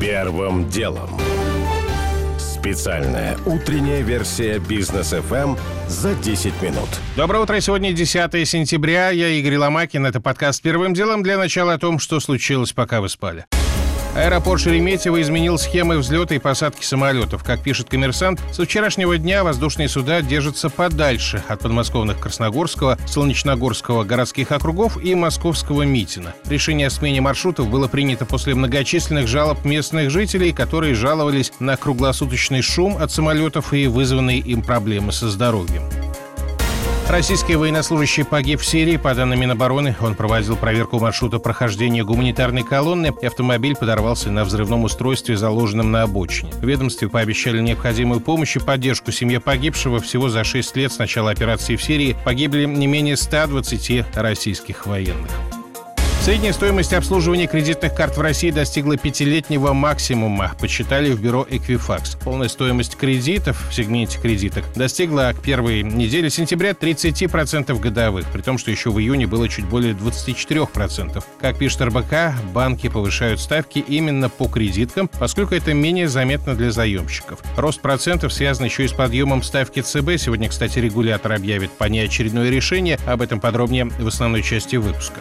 Первым делом. Специальная утренняя версия бизнес FM за 10 минут. Доброе утро. Сегодня 10 сентября. Я Игорь Ломакин. Это подкаст «Первым делом» для начала о том, что случилось, пока вы спали. Аэропорт Шереметьево изменил схемы взлета и посадки самолетов. Как пишет коммерсант, со вчерашнего дня воздушные суда держатся подальше от подмосковных Красногорского, Солнечногорского городских округов и Московского Митина. Решение о смене маршрутов было принято после многочисленных жалоб местных жителей, которые жаловались на круглосуточный шум от самолетов и вызванные им проблемы со здоровьем. Российский военнослужащий погиб в Сирии. По данным Минобороны, он проводил проверку маршрута прохождения гуманитарной колонны, и автомобиль подорвался на взрывном устройстве, заложенном на обочине. В ведомстве пообещали необходимую помощь и поддержку семье погибшего. Всего за 6 лет с начала операции в Сирии погибли не менее 120 российских военных. Средняя стоимость обслуживания кредитных карт в России достигла пятилетнего максимума, подсчитали в бюро Equifax. Полная стоимость кредитов в сегменте кредиток достигла к первой неделе сентября 30% годовых, при том, что еще в июне было чуть более 24%. Как пишет РБК, банки повышают ставки именно по кредиткам, поскольку это менее заметно для заемщиков. Рост процентов связан еще и с подъемом ставки ЦБ. Сегодня, кстати, регулятор объявит по ней очередное решение. Об этом подробнее в основной части выпуска.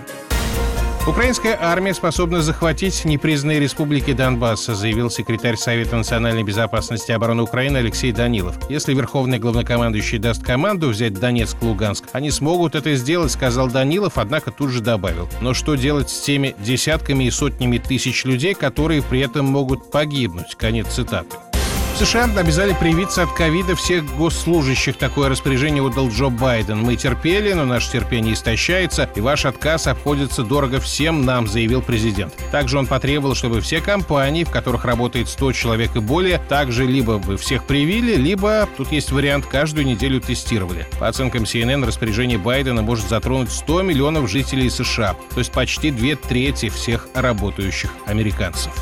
Украинская армия способна захватить непризнанные республики Донбасса, заявил секретарь Совета национальной безопасности и обороны Украины Алексей Данилов. Если верховный главнокомандующий даст команду взять Донецк Луганск, они смогут это сделать, сказал Данилов, однако тут же добавил. Но что делать с теми десятками и сотнями тысяч людей, которые при этом могут погибнуть? Конец цитаты. В США обязали привиться от ковида всех госслужащих. Такое распоряжение отдал Джо Байден. Мы терпели, но наше терпение истощается, и ваш отказ обходится дорого всем нам, заявил президент. Также он потребовал, чтобы все компании, в которых работает 100 человек и более, также либо вы всех привили, либо, тут есть вариант, каждую неделю тестировали. По оценкам CNN, распоряжение Байдена может затронуть 100 миллионов жителей США, то есть почти две трети всех работающих американцев.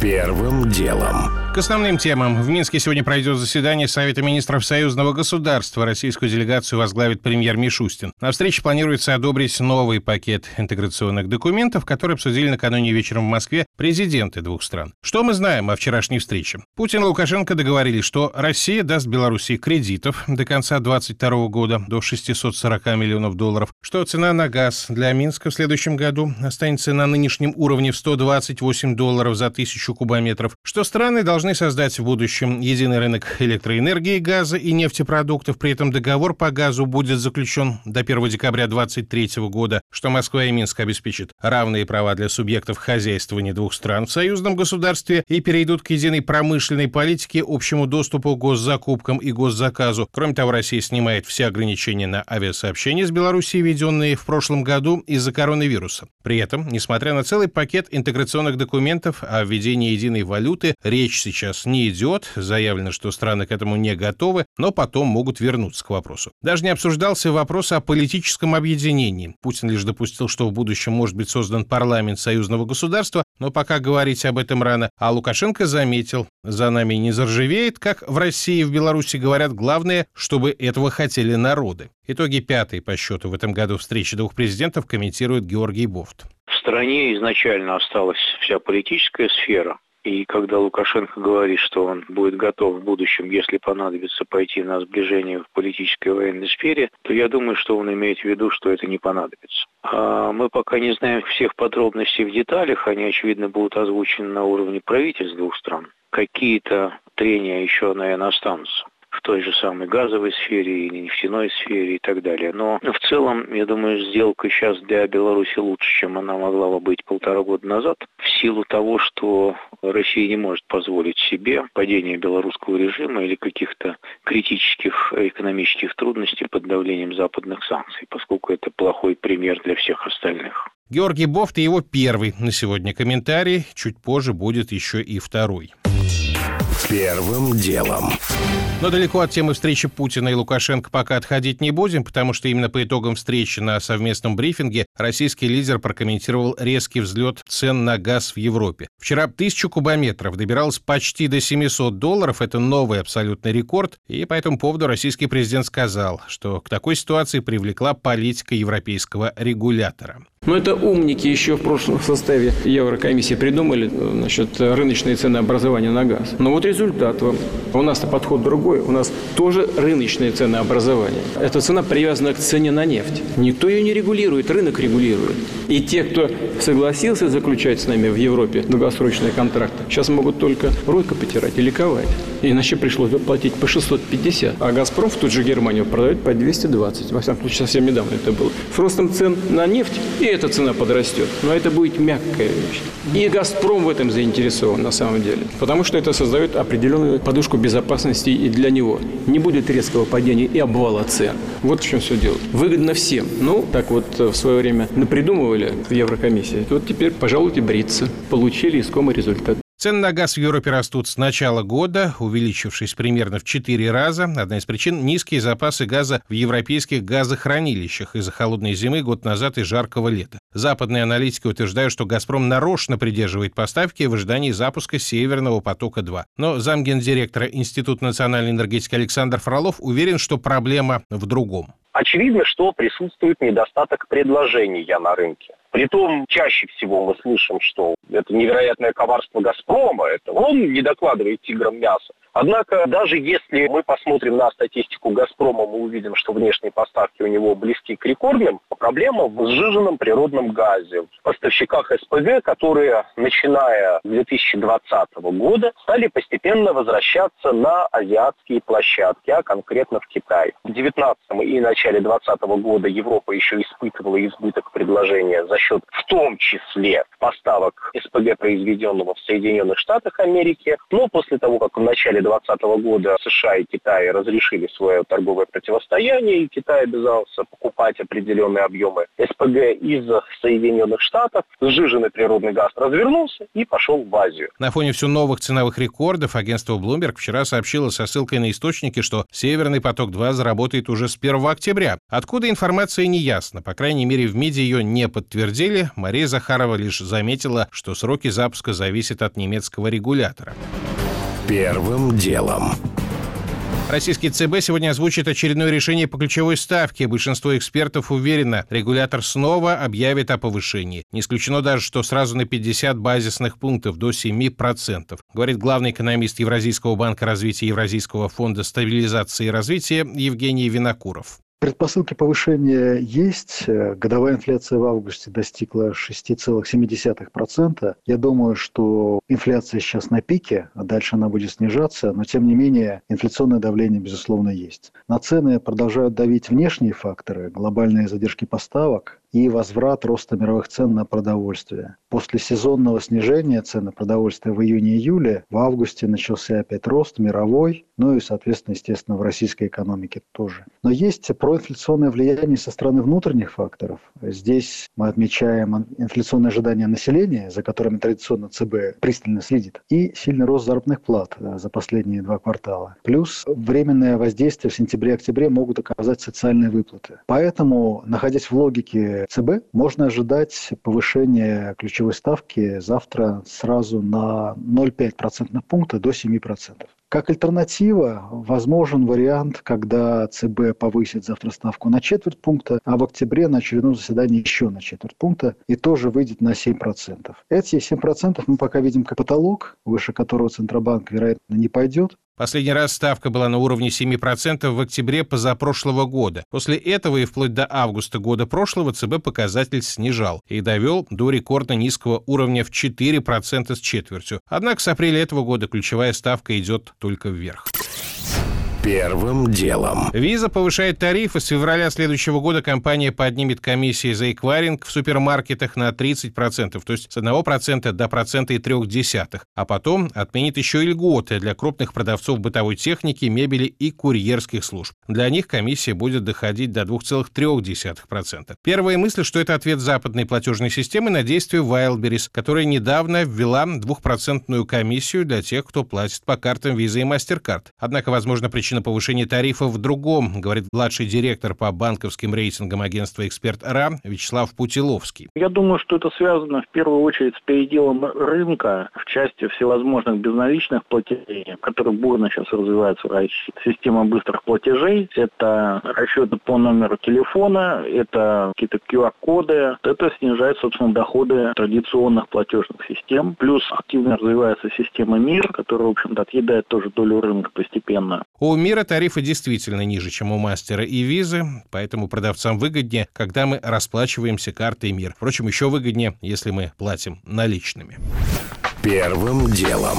Первым делом. К основным темам. В Минске сегодня пройдет заседание Совета министров союзного государства. Российскую делегацию возглавит премьер Мишустин. На встрече планируется одобрить новый пакет интеграционных документов, которые обсудили накануне вечером в Москве президенты двух стран. Что мы знаем о вчерашней встрече? Путин и Лукашенко договорились, что Россия даст Беларуси кредитов до конца 2022 года до 640 миллионов долларов, что цена на газ для Минска в следующем году останется на нынешнем уровне в 128 долларов за тысячу кубометров, что страны должны должны создать в будущем единый рынок электроэнергии, газа и нефтепродуктов. При этом договор по газу будет заключен до 1 декабря 2023 года, что Москва и Минск обеспечат равные права для субъектов хозяйствования двух стран в союзном государстве и перейдут к единой промышленной политике, общему доступу к госзакупкам и госзаказу. Кроме того, Россия снимает все ограничения на авиасообщение с Белоруссией, введенные в прошлом году из-за коронавируса. При этом, несмотря на целый пакет интеграционных документов о введении единой валюты, речь сейчас сейчас не идет. Заявлено, что страны к этому не готовы, но потом могут вернуться к вопросу. Даже не обсуждался вопрос о политическом объединении. Путин лишь допустил, что в будущем может быть создан парламент союзного государства, но пока говорить об этом рано. А Лукашенко заметил, за нами не заржавеет, как в России и в Беларуси говорят, главное, чтобы этого хотели народы. Итоги пятой по счету в этом году встречи двух президентов комментирует Георгий Бофт. В стране изначально осталась вся политическая сфера, и когда Лукашенко говорит, что он будет готов в будущем, если понадобится, пойти на сближение в политической и военной сфере, то я думаю, что он имеет в виду, что это не понадобится. А мы пока не знаем всех подробностей в деталях, они, очевидно, будут озвучены на уровне правительств двух стран. Какие-то трения еще, наверное, останутся той же самой газовой сфере или нефтяной сфере и так далее. Но в целом, я думаю, сделка сейчас для Беларуси лучше, чем она могла бы быть полтора года назад, в силу того, что Россия не может позволить себе падение белорусского режима или каких-то критических экономических трудностей под давлением западных санкций, поскольку это плохой пример для всех остальных. Георгий Бофт и его первый на сегодня комментарий. Чуть позже будет еще и второй. Первым делом. Но далеко от темы встречи Путина и Лукашенко пока отходить не будем, потому что именно по итогам встречи на совместном брифинге российский лидер прокомментировал резкий взлет цен на газ в Европе. Вчера тысячу кубометров добиралось почти до 700 долларов, это новый абсолютный рекорд, и по этому поводу российский президент сказал, что к такой ситуации привлекла политика европейского регулятора. Но это умники еще в прошлом составе Еврокомиссии придумали значит, рыночные ценообразования на газ. Но вот результат вам. У нас-то подход другой. У нас тоже рыночные ценообразования. Эта цена привязана к цене на нефть. Никто ее не регулирует, рынок регулирует. И те, кто согласился заключать с нами в Европе долгосрочные контракты, сейчас могут только ройка потирать и ликовать. Иначе пришлось бы платить по 650. А «Газпром» в ту же Германию продает по 220. Во всяком случае, совсем недавно это было. С ростом цен на нефть и эта цена подрастет. Но это будет мягкая вещь. И «Газпром» в этом заинтересован на самом деле. Потому что это создает определенную подушку безопасности и для него. Не будет резкого падения и обвала цен. Вот в чем все дело. Выгодно всем. Ну, так вот э, в свое время напридумывали в Еврокомиссии. Вот теперь, пожалуйте, бриться. Получили искомый результат. Цены на газ в Европе растут с начала года, увеличившись примерно в 4 раза. Одна из причин – низкие запасы газа в европейских газохранилищах из-за холодной зимы год назад и жаркого лета. Западные аналитики утверждают, что «Газпром» нарочно придерживает поставки в ожидании запуска «Северного потока-2». Но замгендиректора Института национальной энергетики Александр Фролов уверен, что проблема в другом. Очевидно, что присутствует недостаток предложения на рынке. Притом чаще всего мы слышим, что это невероятное коварство «Газпрома», это он не докладывает тиграм мясо. Однако, даже если мы посмотрим на статистику «Газпрома», мы увидим, что внешние поставки у него близки к рекордным. Проблема в сжиженном природном газе. В поставщиках СПГ, которые, начиная с 2020 года, стали постепенно возвращаться на азиатские площадки, а конкретно в Китай. В 2019 и начале 2020 года Европа еще испытывала избыток предложения за счет, в том числе, поставок СПГ, произведенного в Соединенных Штатах Америки. Но после того, как в начале 2020 года США и Китай разрешили свое торговое противостояние, и Китай обязался покупать определенные объемы СПГ из Соединенных Штатов. Сжиженный природный газ развернулся и пошел в Азию. На фоне все новых ценовых рекордов агентство Bloomberg вчера сообщило со ссылкой на источники, что «Северный поток-2» заработает уже с 1 октября. Откуда информация не ясно. По крайней мере, в МИДе ее не подтвердили. Мария Захарова лишь заметила, что сроки запуска зависят от немецкого регулятора. Первым делом. Российский ЦБ сегодня озвучит очередное решение по ключевой ставке. Большинство экспертов уверено, регулятор снова объявит о повышении. Не исключено даже, что сразу на 50 базисных пунктов до 7%, говорит главный экономист Евразийского банка развития Евразийского фонда стабилизации и развития Евгений Винокуров. Предпосылки повышения есть. Годовая инфляция в августе достигла 6,7%. Я думаю, что инфляция сейчас на пике, а дальше она будет снижаться, но тем не менее инфляционное давление, безусловно, есть. На цены продолжают давить внешние факторы, глобальные задержки поставок, и возврат роста мировых цен на продовольствие. После сезонного снижения цен на продовольствие в июне-июле в августе начался опять рост мировой, ну и, соответственно, естественно, в российской экономике тоже. Но есть проинфляционное влияние со стороны внутренних факторов. Здесь мы отмечаем инфляционные ожидания населения, за которыми традиционно ЦБ пристально следит, и сильный рост заработных плат э, за последние два квартала. Плюс временное воздействие в сентябре-октябре могут оказать социальные выплаты. Поэтому, находясь в логике ЦБ, можно ожидать повышения ключевой ставки завтра сразу на 0,5 процентных пункта до 7%. Как альтернатива возможен вариант, когда ЦБ повысит завтра ставку на четверть пункта, а в октябре на очередном заседании еще на четверть пункта и тоже выйдет на 7%. Эти 7% мы пока видим как потолок, выше которого Центробанк, вероятно, не пойдет. Последний раз ставка была на уровне 7% в октябре позапрошлого года. После этого и вплоть до августа года прошлого ЦБ показатель снижал и довел до рекордно низкого уровня в 4% с четвертью. Однако с апреля этого года ключевая ставка идет только вверх. Первым делом. Виза повышает тарифы. С февраля следующего года компания поднимет комиссии за эквайринг в супермаркетах на 30%, то есть с 1% до процента и трех десятых. А потом отменит еще и льготы для крупных продавцов бытовой техники, мебели и курьерских служб. Для них комиссия будет доходить до 2,3%. Первая мысль, что это ответ западной платежной системы на действие Wildberries, которая недавно ввела двухпроцентную комиссию для тех, кто платит по картам Visa и MasterCard. Однако, возможно, причина Причина повышения тарифов в другом, говорит младший директор по банковским рейтингам агентства «Эксперт РА» Вячеслав Путиловский. Я думаю, что это связано в первую очередь с переделом рынка в части всевозможных безналичных платежей, которые бурно сейчас развиваются в России. Система быстрых платежей – это расчеты по номеру телефона, это какие-то QR-коды. Это снижает, собственно, доходы традиционных платежных систем. Плюс активно развивается система МИР, которая, в общем-то, отъедает тоже долю рынка постепенно. У Мира тарифы действительно ниже, чем у Мастера и Визы, поэтому продавцам выгоднее, когда мы расплачиваемся картой Мир. Впрочем, еще выгоднее, если мы платим наличными. Первым делом.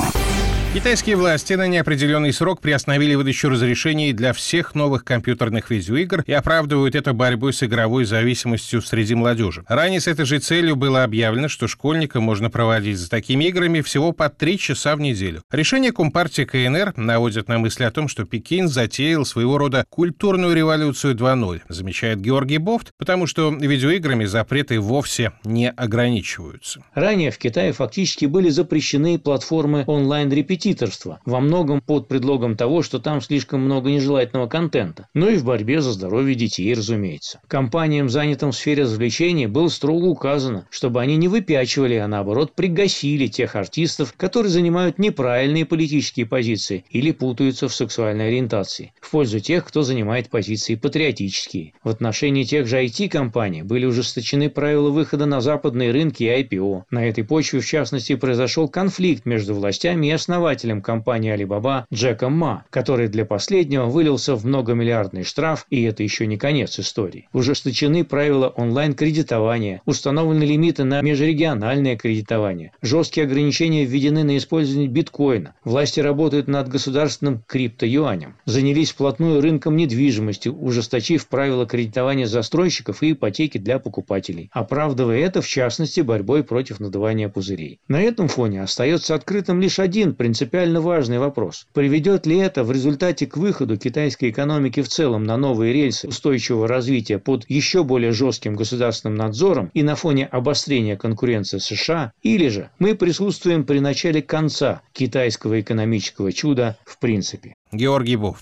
Китайские власти на неопределенный срок приостановили выдачу разрешений для всех новых компьютерных видеоигр и оправдывают это борьбой с игровой зависимостью среди молодежи. Ранее с этой же целью было объявлено, что школьникам можно проводить за такими играми всего по три часа в неделю. Решение Компартии КНР наводит на мысли о том, что Пекин затеял своего рода культурную революцию 2.0, замечает Георгий Бофт, потому что видеоиграми запреты вовсе не ограничиваются. Ранее в Китае фактически были запрещены платформы онлайн-репетиции репетиторства, во многом под предлогом того, что там слишком много нежелательного контента, но и в борьбе за здоровье детей, разумеется. Компаниям, занятым в сфере развлечений, было строго указано, чтобы они не выпячивали, а наоборот пригасили тех артистов, которые занимают неправильные политические позиции или путаются в сексуальной ориентации, в пользу тех, кто занимает позиции патриотические. В отношении тех же IT-компаний были ужесточены правила выхода на западные рынки и IPO. На этой почве, в частности, произошел конфликт между властями и основателями основателем компании Alibaba Джеком Ма, который для последнего вылился в многомиллиардный штраф, и это еще не конец истории. Ужесточены правила онлайн-кредитования, установлены лимиты на межрегиональное кредитование, жесткие ограничения введены на использование биткоина, власти работают над государственным крипто-юанем, занялись вплотную рынком недвижимости, ужесточив правила кредитования застройщиков и ипотеки для покупателей, оправдывая это, в частности, борьбой против надувания пузырей. На этом фоне остается открытым лишь один принцип принципиально важный вопрос. Приведет ли это в результате к выходу китайской экономики в целом на новые рельсы устойчивого развития под еще более жестким государственным надзором и на фоне обострения конкуренции США, или же мы присутствуем при начале конца китайского экономического чуда в принципе. Георгий Буф.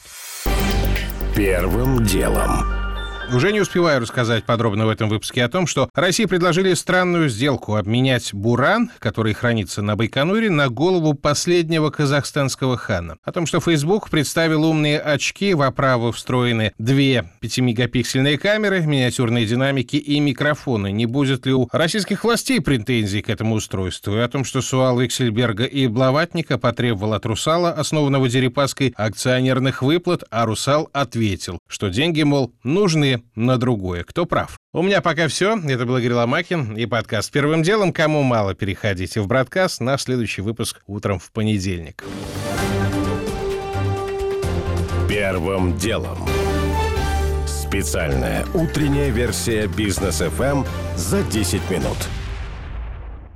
Первым делом. Уже не успеваю рассказать подробно в этом выпуске о том, что России предложили странную сделку обменять буран, который хранится на Байконуре, на голову последнего казахстанского хана. О том, что Facebook представил умные очки, в оправу встроены две 5-мегапиксельные камеры, миниатюрные динамики и микрофоны. Не будет ли у российских властей претензий к этому устройству? И о том, что Суал Виксельберга и Блаватника потребовал от Русала, основанного Дерипаской, акционерных выплат, а Русал ответил, что деньги, мол, нужны на другое. Кто прав? У меня пока все. Это был Игорь Ломакин и подкаст «Первым делом». Кому мало, переходите в бродкаст. Наш следующий выпуск утром в понедельник. Первым делом. Специальная утренняя версия «Бизнес-ФМ» за 10 минут.